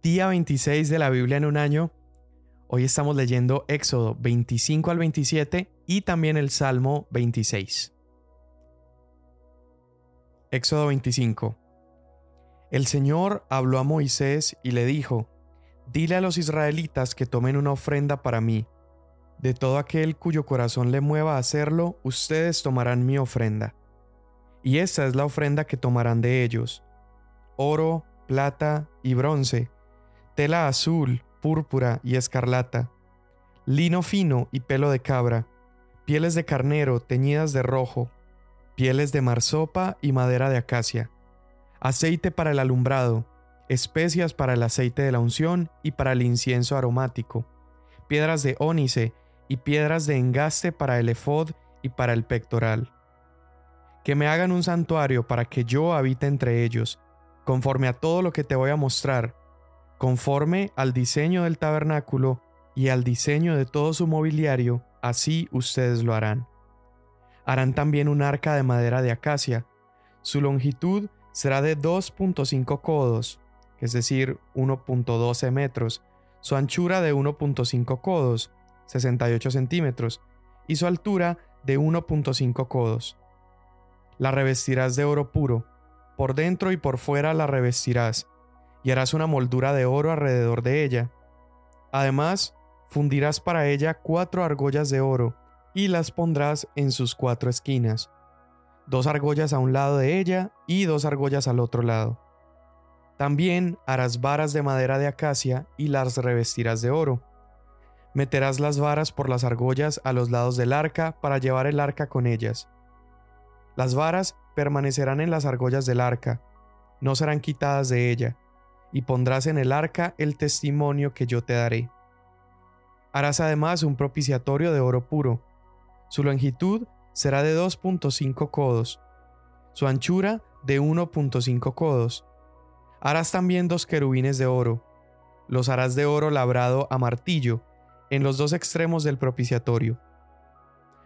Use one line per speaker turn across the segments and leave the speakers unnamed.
Día 26 de la Biblia en un año. Hoy estamos leyendo Éxodo 25 al 27 y también el Salmo 26. Éxodo 25. El Señor habló a Moisés y le dijo, Dile a los israelitas que tomen una ofrenda para mí. De todo aquel cuyo corazón le mueva a hacerlo, ustedes tomarán mi ofrenda. Y esta es la ofrenda que tomarán de ellos. Oro, plata y bronce, tela azul, púrpura y escarlata, lino fino y pelo de cabra, pieles de carnero teñidas de rojo, pieles de marsopa y madera de acacia, aceite para el alumbrado, especias para el aceite de la unción y para el incienso aromático, piedras de ónice y piedras de engaste para el efod y para el pectoral. Que me hagan un santuario para que yo habite entre ellos, conforme a todo lo que te voy a mostrar, conforme al diseño del tabernáculo y al diseño de todo su mobiliario, así ustedes lo harán. Harán también un arca de madera de acacia. Su longitud será de 2.5 codos, es decir, 1.12 metros, su anchura de 1.5 codos, 68 centímetros, y su altura de 1.5 codos. La revestirás de oro puro, por dentro y por fuera la revestirás, y harás una moldura de oro alrededor de ella. Además, fundirás para ella cuatro argollas de oro, y las pondrás en sus cuatro esquinas, dos argollas a un lado de ella y dos argollas al otro lado. También harás varas de madera de acacia y las revestirás de oro. Meterás las varas por las argollas a los lados del arca para llevar el arca con ellas. Las varas permanecerán en las argollas del arca, no serán quitadas de ella, y pondrás en el arca el testimonio que yo te daré. Harás además un propiciatorio de oro puro. Su longitud será de 2.5 codos, su anchura de 1.5 codos. Harás también dos querubines de oro. Los harás de oro labrado a martillo en los dos extremos del propiciatorio.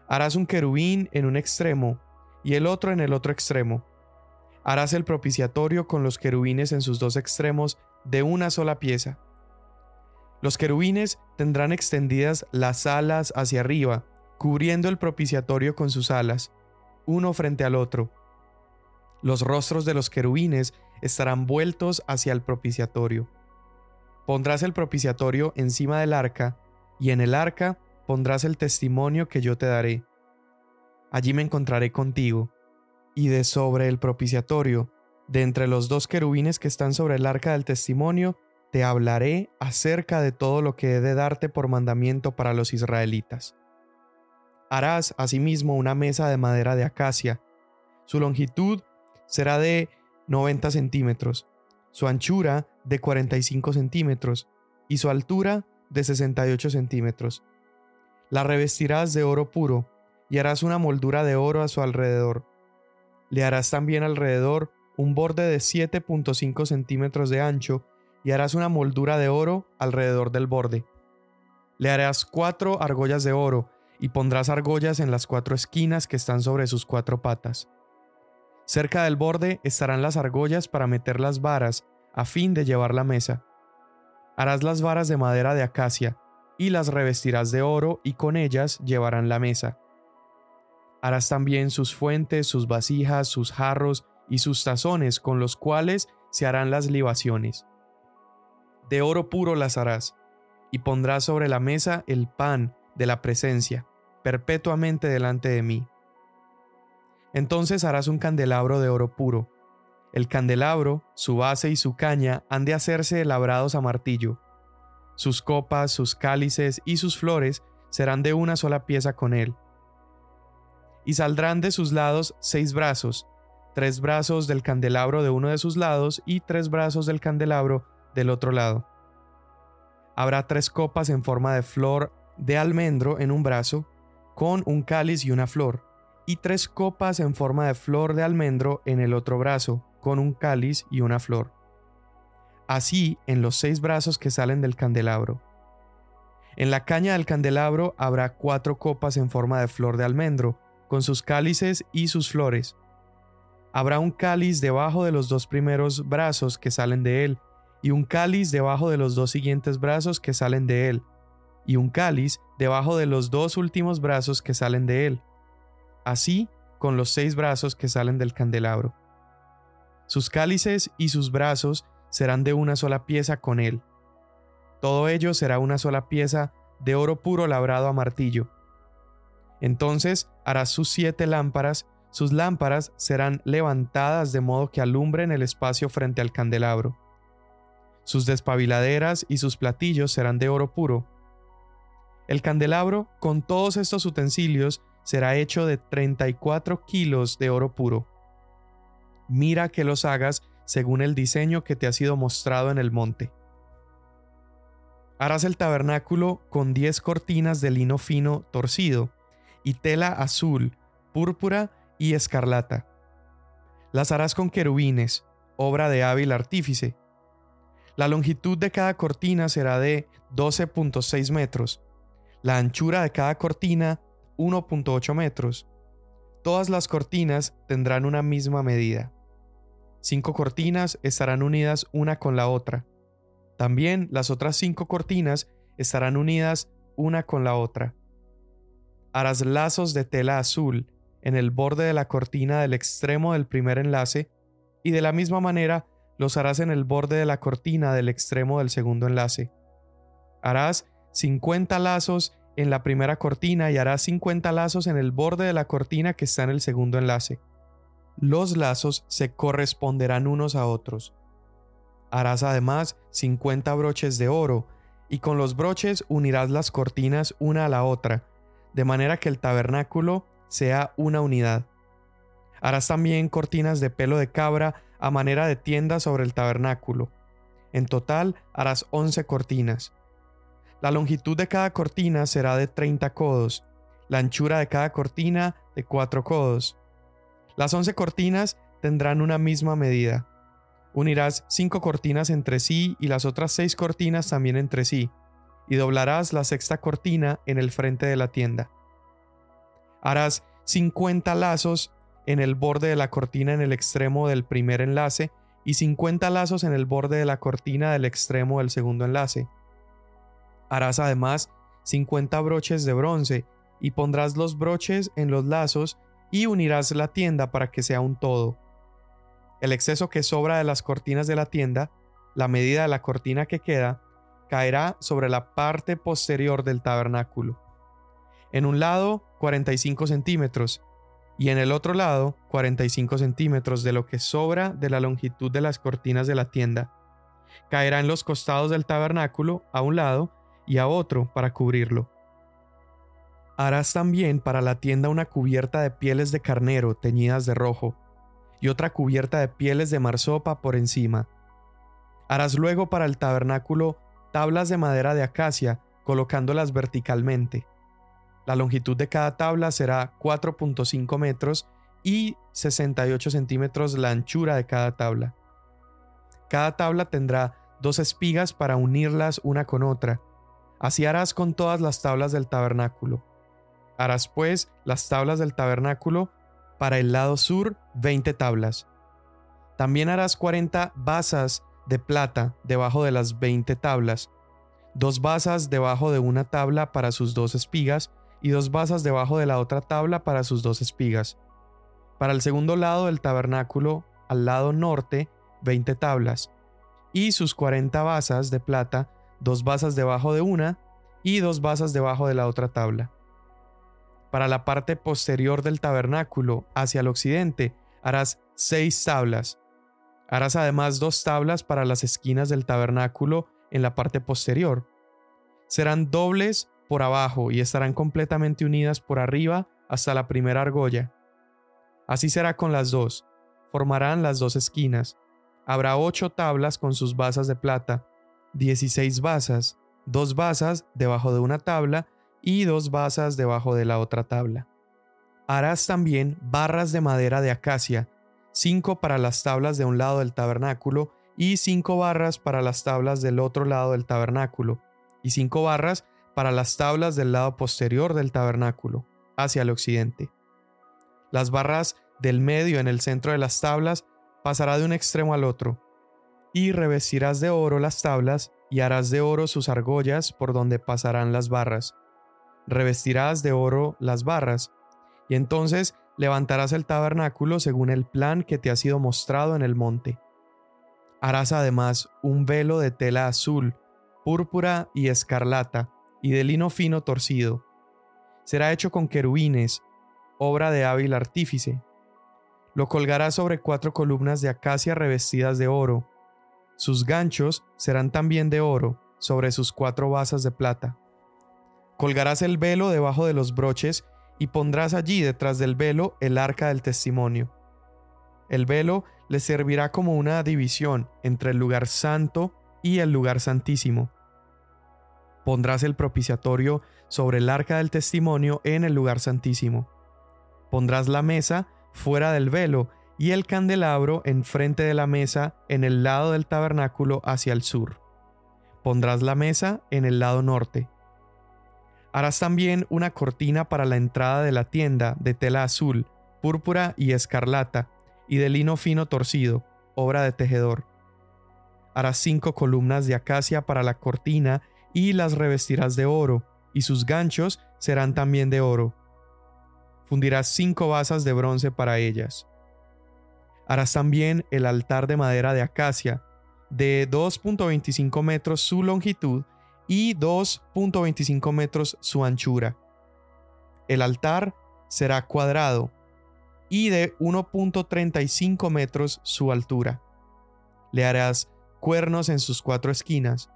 Harás un querubín en un extremo y el otro en el otro extremo. Harás el propiciatorio con los querubines en sus dos extremos de una sola pieza. Los querubines tendrán extendidas las alas hacia arriba, cubriendo el propiciatorio con sus alas, uno frente al otro. Los rostros de los querubines estarán vueltos hacia el propiciatorio. Pondrás el propiciatorio encima del arca, y en el arca pondrás el testimonio que yo te daré allí me encontraré contigo. Y de sobre el propiciatorio, de entre los dos querubines que están sobre el arca del testimonio, te hablaré acerca de todo lo que he de darte por mandamiento para los israelitas. Harás asimismo una mesa de madera de acacia. Su longitud será de 90 centímetros, su anchura de 45 centímetros y su altura de 68 centímetros. La revestirás de oro puro y harás una moldura de oro a su alrededor. Le harás también alrededor un borde de 7.5 centímetros de ancho y harás una moldura de oro alrededor del borde. Le harás cuatro argollas de oro y pondrás argollas en las cuatro esquinas que están sobre sus cuatro patas. Cerca del borde estarán las argollas para meter las varas a fin de llevar la mesa. Harás las varas de madera de acacia y las revestirás de oro y con ellas llevarán la mesa. Harás también sus fuentes, sus vasijas, sus jarros y sus tazones con los cuales se harán las libaciones. De oro puro las harás, y pondrás sobre la mesa el pan de la presencia, perpetuamente delante de mí. Entonces harás un candelabro de oro puro. El candelabro, su base y su caña han de hacerse labrados a martillo. Sus copas, sus cálices y sus flores serán de una sola pieza con él y saldrán de sus lados seis brazos, tres brazos del candelabro de uno de sus lados y tres brazos del candelabro del otro lado. Habrá tres copas en forma de flor de almendro en un brazo, con un cáliz y una flor, y tres copas en forma de flor de almendro en el otro brazo, con un cáliz y una flor. Así en los seis brazos que salen del candelabro. En la caña del candelabro habrá cuatro copas en forma de flor de almendro, con sus cálices y sus flores. Habrá un cáliz debajo de los dos primeros brazos que salen de él, y un cáliz debajo de los dos siguientes brazos que salen de él, y un cáliz debajo de los dos últimos brazos que salen de él. Así con los seis brazos que salen del candelabro. Sus cálices y sus brazos serán de una sola pieza con él. Todo ello será una sola pieza de oro puro labrado a martillo. Entonces harás sus siete lámparas, sus lámparas serán levantadas de modo que alumbren el espacio frente al candelabro. Sus despabiladeras y sus platillos serán de oro puro. El candelabro, con todos estos utensilios, será hecho de 34 kilos de oro puro. Mira que los hagas según el diseño que te ha sido mostrado en el monte. Harás el tabernáculo con 10 cortinas de lino fino torcido, y tela azul, púrpura y escarlata. Las harás con querubines, obra de hábil artífice. La longitud de cada cortina será de 12.6 metros, la anchura de cada cortina 1.8 metros. Todas las cortinas tendrán una misma medida. Cinco cortinas estarán unidas una con la otra. También las otras cinco cortinas estarán unidas una con la otra. Harás lazos de tela azul en el borde de la cortina del extremo del primer enlace y de la misma manera los harás en el borde de la cortina del extremo del segundo enlace. Harás 50 lazos en la primera cortina y harás 50 lazos en el borde de la cortina que está en el segundo enlace. Los lazos se corresponderán unos a otros. Harás además 50 broches de oro, y con los broches unirás las cortinas una a la otra, de manera que el tabernáculo sea una unidad. Harás también cortinas de pelo de cabra a manera de tienda sobre el tabernáculo. En total harás 11 cortinas. La longitud de cada cortina será de 30 codos, la anchura de cada cortina de 4 codos. Las 11 cortinas tendrán una misma medida. Unirás 5 cortinas entre sí y las otras 6 cortinas también entre sí, y doblarás la sexta cortina en el frente de la tienda. Harás 50 lazos en el borde de la cortina en el extremo del primer enlace y 50 lazos en el borde de la cortina del extremo del segundo enlace. Harás además 50 broches de bronce y pondrás los broches en los lazos y unirás la tienda para que sea un todo. El exceso que sobra de las cortinas de la tienda, la medida de la cortina que queda, caerá sobre la parte posterior del tabernáculo. En un lado 45 centímetros y en el otro lado 45 centímetros de lo que sobra de la longitud de las cortinas de la tienda. Caerá en los costados del tabernáculo a un lado y a otro para cubrirlo. Harás también para la tienda una cubierta de pieles de carnero teñidas de rojo, y otra cubierta de pieles de marsopa por encima. Harás luego para el tabernáculo tablas de madera de acacia, colocándolas verticalmente. La longitud de cada tabla será 4.5 metros y 68 centímetros la anchura de cada tabla. Cada tabla tendrá dos espigas para unirlas una con otra. Así harás con todas las tablas del tabernáculo. Harás pues las tablas del tabernáculo para el lado sur 20 tablas. También harás 40 basas de plata debajo de las 20 tablas, dos basas debajo de una tabla para sus dos espigas y dos basas debajo de la otra tabla para sus dos espigas. Para el segundo lado del tabernáculo, al lado norte, 20 tablas, y sus 40 basas de plata, dos basas debajo de una y dos basas debajo de la otra tabla. Para la parte posterior del tabernáculo, hacia el occidente, harás seis tablas. Harás además dos tablas para las esquinas del tabernáculo en la parte posterior. Serán dobles por abajo y estarán completamente unidas por arriba hasta la primera argolla. Así será con las dos. Formarán las dos esquinas. Habrá ocho tablas con sus basas de plata, dieciséis basas, dos basas debajo de una tabla y dos basas debajo de la otra tabla. Harás también barras de madera de acacia, cinco para las tablas de un lado del tabernáculo y cinco barras para las tablas del otro lado del tabernáculo, y cinco barras para las tablas del lado posterior del tabernáculo, hacia el occidente. Las barras del medio en el centro de las tablas pasará de un extremo al otro. y revestirás de oro las tablas, y harás de oro sus argollas por donde pasarán las barras. Revestirás de oro las barras, y entonces levantarás el tabernáculo según el plan que te ha sido mostrado en el monte. Harás además un velo de tela azul, púrpura y escarlata, y de lino fino torcido. Será hecho con querubines, obra de hábil artífice. Lo colgarás sobre cuatro columnas de acacia revestidas de oro. Sus ganchos serán también de oro, sobre sus cuatro basas de plata. Colgarás el velo debajo de los broches y pondrás allí detrás del velo el arca del testimonio. El velo le servirá como una división entre el lugar santo y el lugar santísimo. Pondrás el propiciatorio sobre el arca del testimonio en el lugar santísimo. Pondrás la mesa fuera del velo y el candelabro enfrente de la mesa en el lado del tabernáculo hacia el sur. Pondrás la mesa en el lado norte. Harás también una cortina para la entrada de la tienda de tela azul, púrpura y escarlata, y de lino fino torcido, obra de tejedor. Harás cinco columnas de acacia para la cortina y las revestirás de oro, y sus ganchos serán también de oro. Fundirás cinco basas de bronce para ellas. Harás también el altar de madera de acacia, de 2.25 metros su longitud y 2.25 metros su anchura. El altar será cuadrado y de 1.35 metros su altura. Le harás cuernos en sus cuatro esquinas.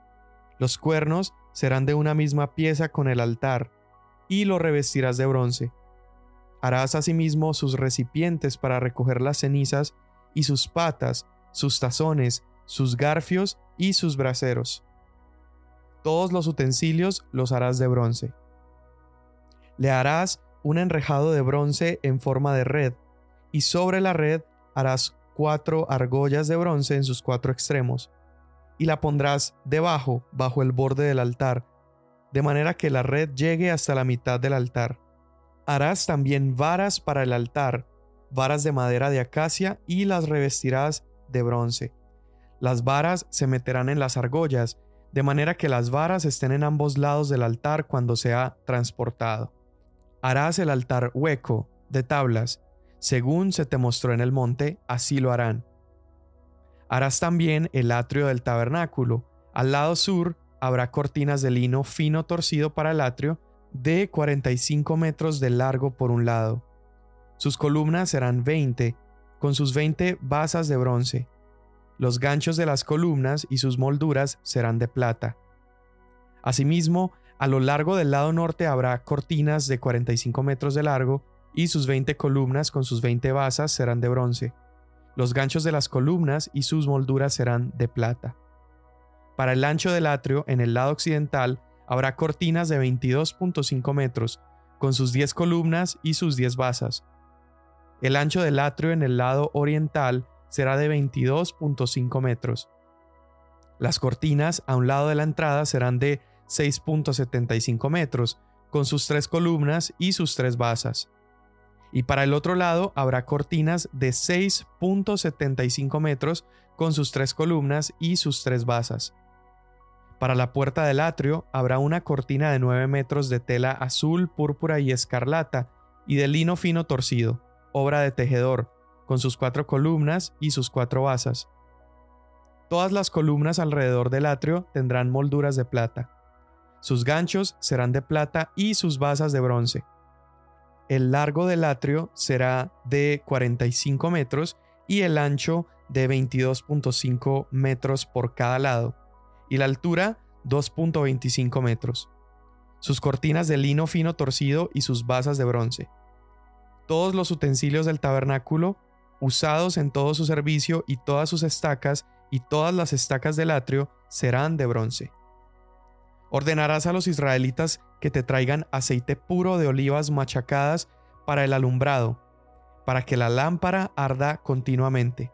Los cuernos serán de una misma pieza con el altar, y lo revestirás de bronce. Harás asimismo sus recipientes para recoger las cenizas, y sus patas, sus tazones, sus garfios y sus braseros. Todos los utensilios los harás de bronce. Le harás un enrejado de bronce en forma de red, y sobre la red harás cuatro argollas de bronce en sus cuatro extremos, y la pondrás debajo, bajo el borde del altar, de manera que la red llegue hasta la mitad del altar. Harás también varas para el altar, varas de madera de acacia, y las revestirás de bronce. Las varas se meterán en las argollas, de manera que las varas estén en ambos lados del altar cuando sea transportado. Harás el altar hueco, de tablas, según se te mostró en el monte, así lo harán. Harás también el atrio del tabernáculo. Al lado sur habrá cortinas de lino fino torcido para el atrio, de 45 metros de largo por un lado. Sus columnas serán 20, con sus 20 basas de bronce. Los ganchos de las columnas y sus molduras serán de plata. Asimismo, a lo largo del lado norte habrá cortinas de 45 metros de largo y sus 20 columnas con sus 20 basas serán de bronce. Los ganchos de las columnas y sus molduras serán de plata. Para el ancho del atrio, en el lado occidental, habrá cortinas de 22.5 metros, con sus 10 columnas y sus 10 basas. El ancho del atrio en el lado oriental será de 22.5 metros. Las cortinas a un lado de la entrada serán de 6.75 metros, con sus tres columnas y sus tres basas y para el otro lado habrá cortinas de 6.75 metros con sus tres columnas y sus tres basas. Para la puerta del atrio habrá una cortina de 9 metros de tela azul, púrpura y escarlata y de lino fino torcido, obra de tejedor, con sus cuatro columnas y sus cuatro basas. Todas las columnas alrededor del atrio tendrán molduras de plata. Sus ganchos serán de plata y sus basas de bronce el largo del atrio será de 45 metros y el ancho de 22.5 metros por cada lado, y la altura 2.25 metros. Sus cortinas de lino fino torcido y sus basas de bronce. Todos los utensilios del tabernáculo, usados en todo su servicio y todas sus estacas y todas las estacas del atrio serán de bronce. Ordenarás a los israelitas que te traigan aceite puro de olivas machacadas para el alumbrado, para que la lámpara arda continuamente.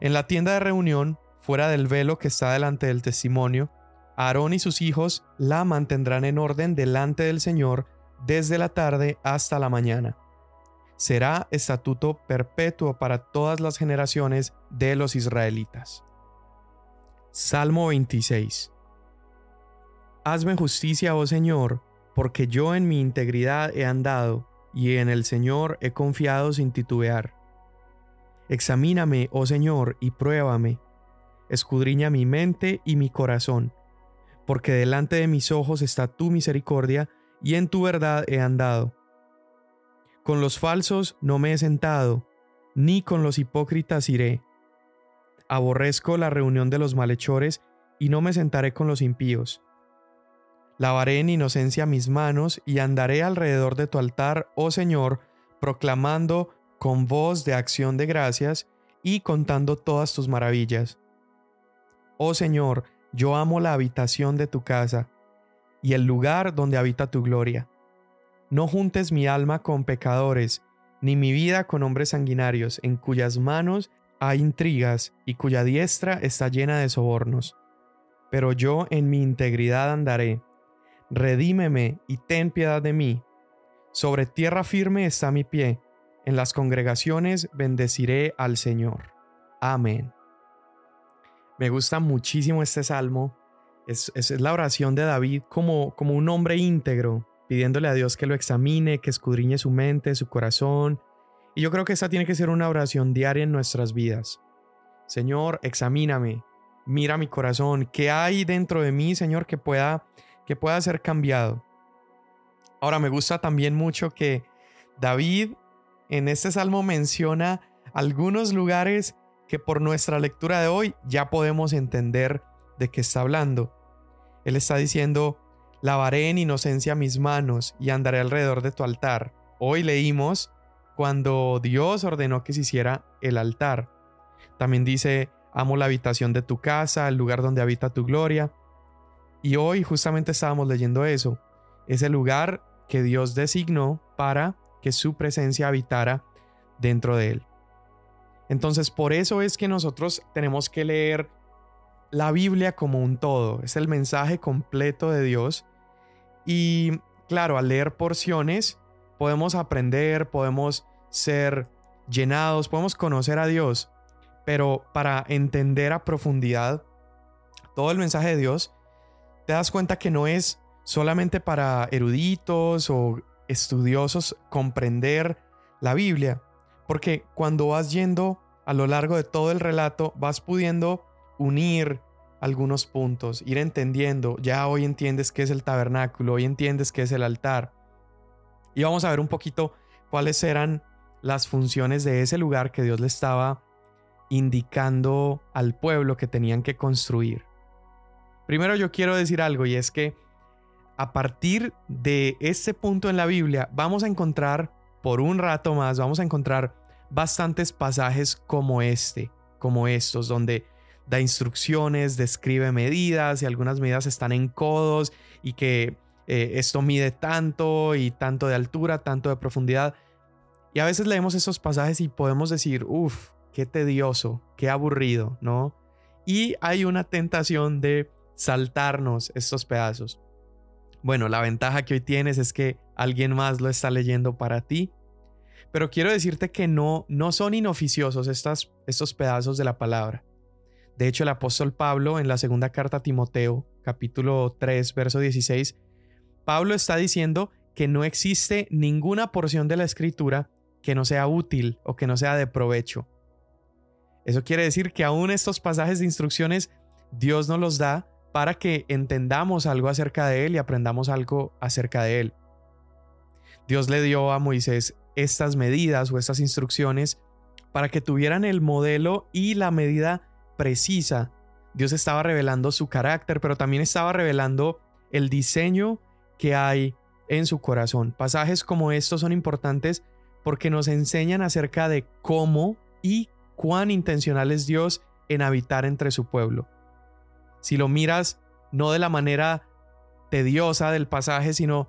En la tienda de reunión, fuera del velo que está delante del testimonio, Aarón y sus hijos la mantendrán en orden delante del Señor desde la tarde hasta la mañana. Será estatuto perpetuo para todas las generaciones de los israelitas. Salmo 26 Hazme justicia, oh Señor, porque yo en mi integridad he andado, y en el Señor he confiado sin titubear. Examíname, oh Señor, y pruébame. Escudriña mi mente y mi corazón, porque delante de mis ojos está tu misericordia, y en tu verdad he andado. Con los falsos no me he sentado, ni con los hipócritas iré. Aborrezco la reunión de los malhechores, y no me sentaré con los impíos. Lavaré en inocencia mis manos, y andaré alrededor de tu altar, oh Señor, proclamando con voz de acción de gracias y contando todas tus maravillas. Oh Señor, yo amo la habitación de tu casa y el lugar donde habita tu gloria. No juntes mi alma con pecadores, ni mi vida con hombres sanguinarios, en cuyas manos hay intrigas y cuya diestra está llena de sobornos. Pero yo en mi integridad andaré. Redímeme y ten piedad de mí. Sobre tierra firme está mi pie en las congregaciones bendeciré al Señor. Amén. Me gusta muchísimo este salmo. Es, es, la oración de David como, como un hombre íntegro, pidiéndole a Dios que lo examine, que escudriñe su mente, su corazón. Y yo creo que esta tiene que ser una oración diaria en nuestras vidas. Señor, examíname, mira mi corazón, ¿qué hay dentro de mí, Señor, que pueda, que pueda ser cambiado? Ahora me gusta también mucho que David en este salmo menciona algunos lugares que por nuestra lectura de hoy ya podemos entender de qué está hablando. Él está diciendo, lavaré en inocencia mis manos y andaré alrededor de tu altar. Hoy leímos cuando Dios ordenó que se hiciera el altar. También dice, amo la habitación de tu casa, el lugar donde habita tu gloria. Y hoy justamente estábamos leyendo eso, ese lugar que Dios designó para que su presencia habitara dentro de él. Entonces, por eso es que nosotros tenemos que leer la Biblia como un todo, es el mensaje completo de Dios. Y claro, al leer porciones, podemos aprender, podemos ser llenados, podemos conocer a Dios, pero para entender a profundidad todo el mensaje de Dios, te das cuenta que no es solamente para eruditos o estudiosos comprender la Biblia, porque cuando vas yendo a lo largo de todo el relato, vas pudiendo unir algunos puntos, ir entendiendo, ya hoy entiendes qué es el tabernáculo, hoy entiendes qué es el altar. Y vamos a ver un poquito cuáles eran las funciones de ese lugar que Dios le estaba indicando al pueblo que tenían que construir. Primero yo quiero decir algo y es que a partir de este punto en la Biblia vamos a encontrar, por un rato más, vamos a encontrar bastantes pasajes como este, como estos, donde da instrucciones, describe medidas y algunas medidas están en codos y que eh, esto mide tanto y tanto de altura, tanto de profundidad. Y a veces leemos esos pasajes y podemos decir, uff, qué tedioso, qué aburrido, ¿no? Y hay una tentación de saltarnos estos pedazos. Bueno, la ventaja que hoy tienes es que alguien más lo está leyendo para ti. Pero quiero decirte que no, no son inoficiosos estas, estos pedazos de la palabra. De hecho, el apóstol Pablo en la segunda carta a Timoteo, capítulo 3, verso 16, Pablo está diciendo que no existe ninguna porción de la escritura que no sea útil o que no sea de provecho. Eso quiere decir que aún estos pasajes de instrucciones Dios nos los da para que entendamos algo acerca de Él y aprendamos algo acerca de Él. Dios le dio a Moisés estas medidas o estas instrucciones para que tuvieran el modelo y la medida precisa. Dios estaba revelando su carácter, pero también estaba revelando el diseño que hay en su corazón. Pasajes como estos son importantes porque nos enseñan acerca de cómo y cuán intencional es Dios en habitar entre su pueblo. Si lo miras no de la manera tediosa del pasaje, sino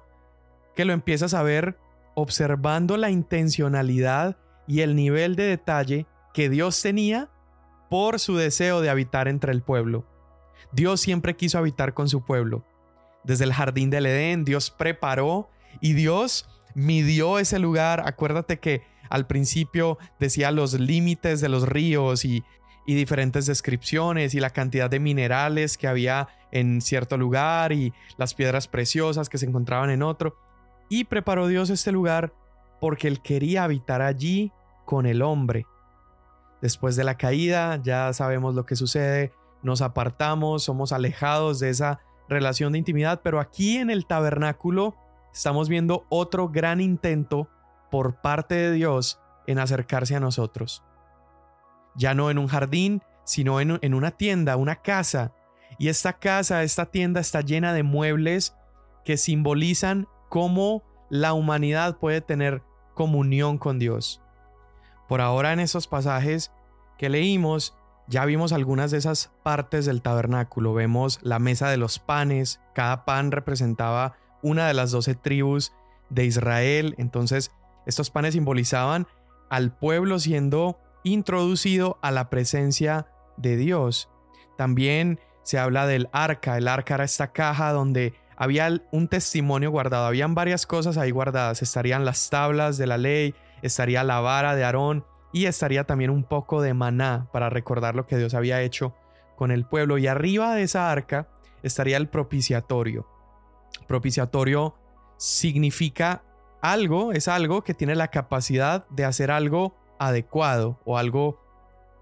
que lo empiezas a ver observando la intencionalidad y el nivel de detalle que Dios tenía por su deseo de habitar entre el pueblo. Dios siempre quiso habitar con su pueblo. Desde el jardín del Edén, Dios preparó y Dios midió ese lugar. Acuérdate que al principio decía los límites de los ríos y y diferentes descripciones y la cantidad de minerales que había en cierto lugar y las piedras preciosas que se encontraban en otro. Y preparó Dios este lugar porque Él quería habitar allí con el hombre. Después de la caída, ya sabemos lo que sucede, nos apartamos, somos alejados de esa relación de intimidad, pero aquí en el tabernáculo estamos viendo otro gran intento por parte de Dios en acercarse a nosotros. Ya no en un jardín, sino en, una tienda, una casa. Y esta casa, esta tienda está llena de muebles que simbolizan cómo la humanidad puede tener comunión con Dios. Por ahora en esos pasajes que leímos, ya vimos algunas de esas partes del tabernáculo. Vemos la mesa de los panes, cada pan representaba una de las doce tribus de Israel. Entonces, estos panes simbolizaban al pueblo siendo introducido a la presencia de Dios. También se habla del arca. El arca era esta caja donde había un testimonio guardado. Habían varias cosas ahí guardadas. Estarían las tablas de la ley, estaría la vara de Aarón y estaría también un poco de maná para recordar lo que Dios había hecho con el pueblo. Y arriba de esa arca estaría el propiciatorio. Propiciatorio significa algo, es algo que tiene la capacidad de hacer algo adecuado o algo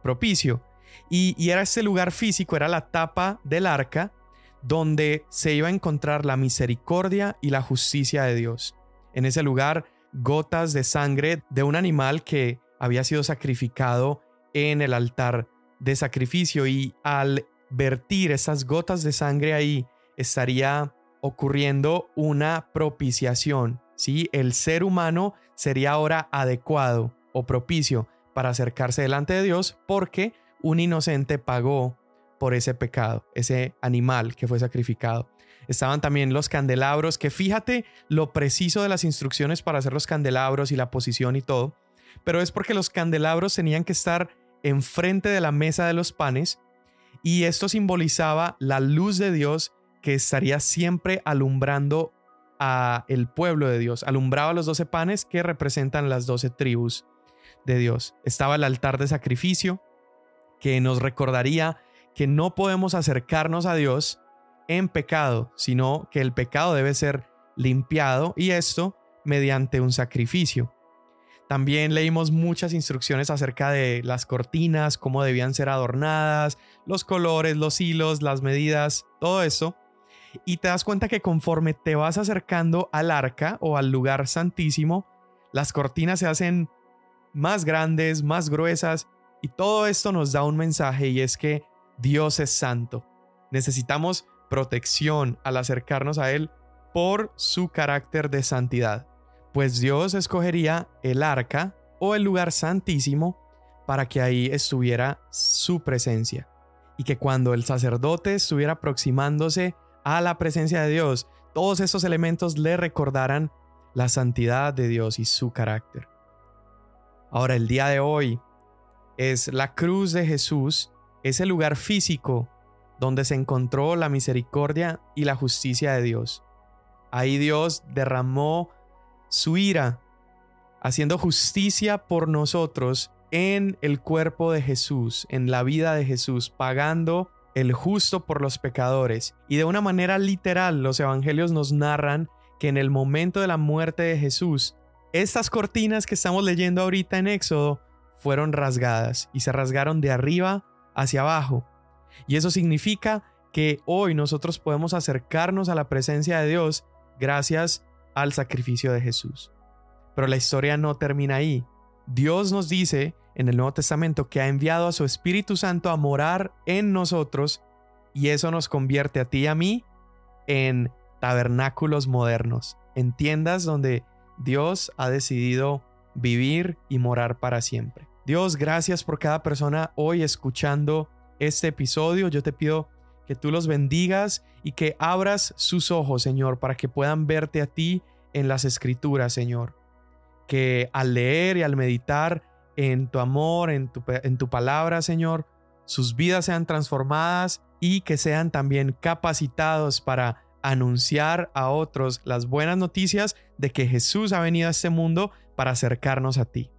propicio. Y, y, era este lugar físico, era la tapa del arca, donde se iba a encontrar la misericordia y la justicia de Dios. En ese lugar, gotas de sangre de un animal que había sido sacrificado en el altar de sacrificio y al vertir esas gotas de sangre ahí estaría ocurriendo una propiciación, ¿sí? El ser humano sería ahora adecuado o propicio para acercarse delante de Dios porque un inocente pagó por ese pecado, ese animal que fue sacrificado. Estaban también los candelabros, que fíjate lo preciso de las instrucciones para hacer los candelabros y la posición y todo, pero es porque los candelabros tenían que estar enfrente de la mesa de los panes y esto simbolizaba la luz de Dios que estaría siempre alumbrando a el pueblo de Dios, alumbraba los doce panes que representan las doce tribus de Dios. Estaba el altar de sacrificio que nos recordaría que no podemos acercarnos a Dios en pecado, sino que el pecado debe ser limpiado y esto mediante un sacrificio. También leímos muchas instrucciones acerca de las cortinas, cómo debían ser adornadas, los colores, los hilos, las medidas, todo eso. Y te das cuenta que conforme te vas acercando al arca o al lugar santísimo, las cortinas se hacen más grandes, más gruesas, y todo esto nos da un mensaje y es que Dios es santo. Necesitamos protección al acercarnos a Él por su carácter de santidad pues Dios escogería el arca o el lugar santísimo para que ahí estuviera su presencia. Y que cuando el sacerdote estuviera aproximándose a la presencia de Dios, todos estos elementos le recordaran la santidad de Dios y su carácter. Ahora, el día de hoy es la cruz de Jesús, es el lugar físico donde se encontró la misericordia y la justicia de Dios. Ahí Dios derramó su ira, haciendo justicia por nosotros en el cuerpo de Jesús, en la vida de Jesús, pagando el justo por los pecadores. Y de una manera literal, los evangelios nos narran que en el momento de la muerte de Jesús, estas cortinas que estamos leyendo ahorita en Éxodo fueron rasgadas y se rasgaron de arriba hacia abajo. Y eso significa que hoy nosotros podemos acercarnos a la presencia de Dios gracias al sacrificio de Jesús. Pero la historia no termina ahí. Dios nos dice en el Nuevo Testamento que ha enviado a su Espíritu Santo a morar en nosotros y eso nos convierte a ti y a mí en tabernáculos modernos, en tiendas donde Dios ha decidido vivir y morar para siempre. Dios, gracias por cada persona hoy escuchando este episodio. Yo te pido que tú los bendigas y que abras sus ojos, Señor, para que puedan verte a ti en las escrituras, Señor. Que al leer y al meditar en tu amor, en tu, en tu palabra, Señor, sus vidas sean transformadas y que sean también capacitados para anunciar a otros las buenas noticias de que Jesús ha venido a este mundo para acercarnos a ti.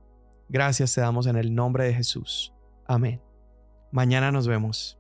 Gracias te damos en el nombre de Jesús. Amén. Mañana nos vemos.